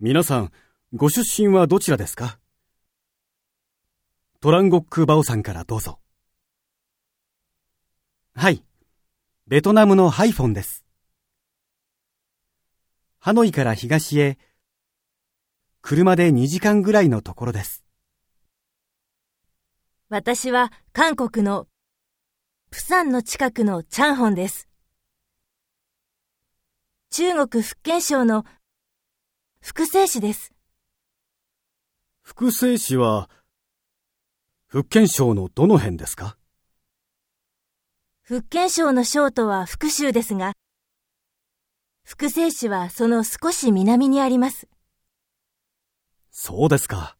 皆さん、ご出身はどちらですか？トランゴック・バオさんからどうぞ。はい。ベトナムのハイフォンです。ハノイから東へ、車で2時間ぐらいのところです。私は韓国のプサンの近くのチャンホンです。中国福建省の福清市です。福清市は、福建省のどの辺ですか？福建省の省都は福州ですが、福清市はその少し南にあります。そうですか。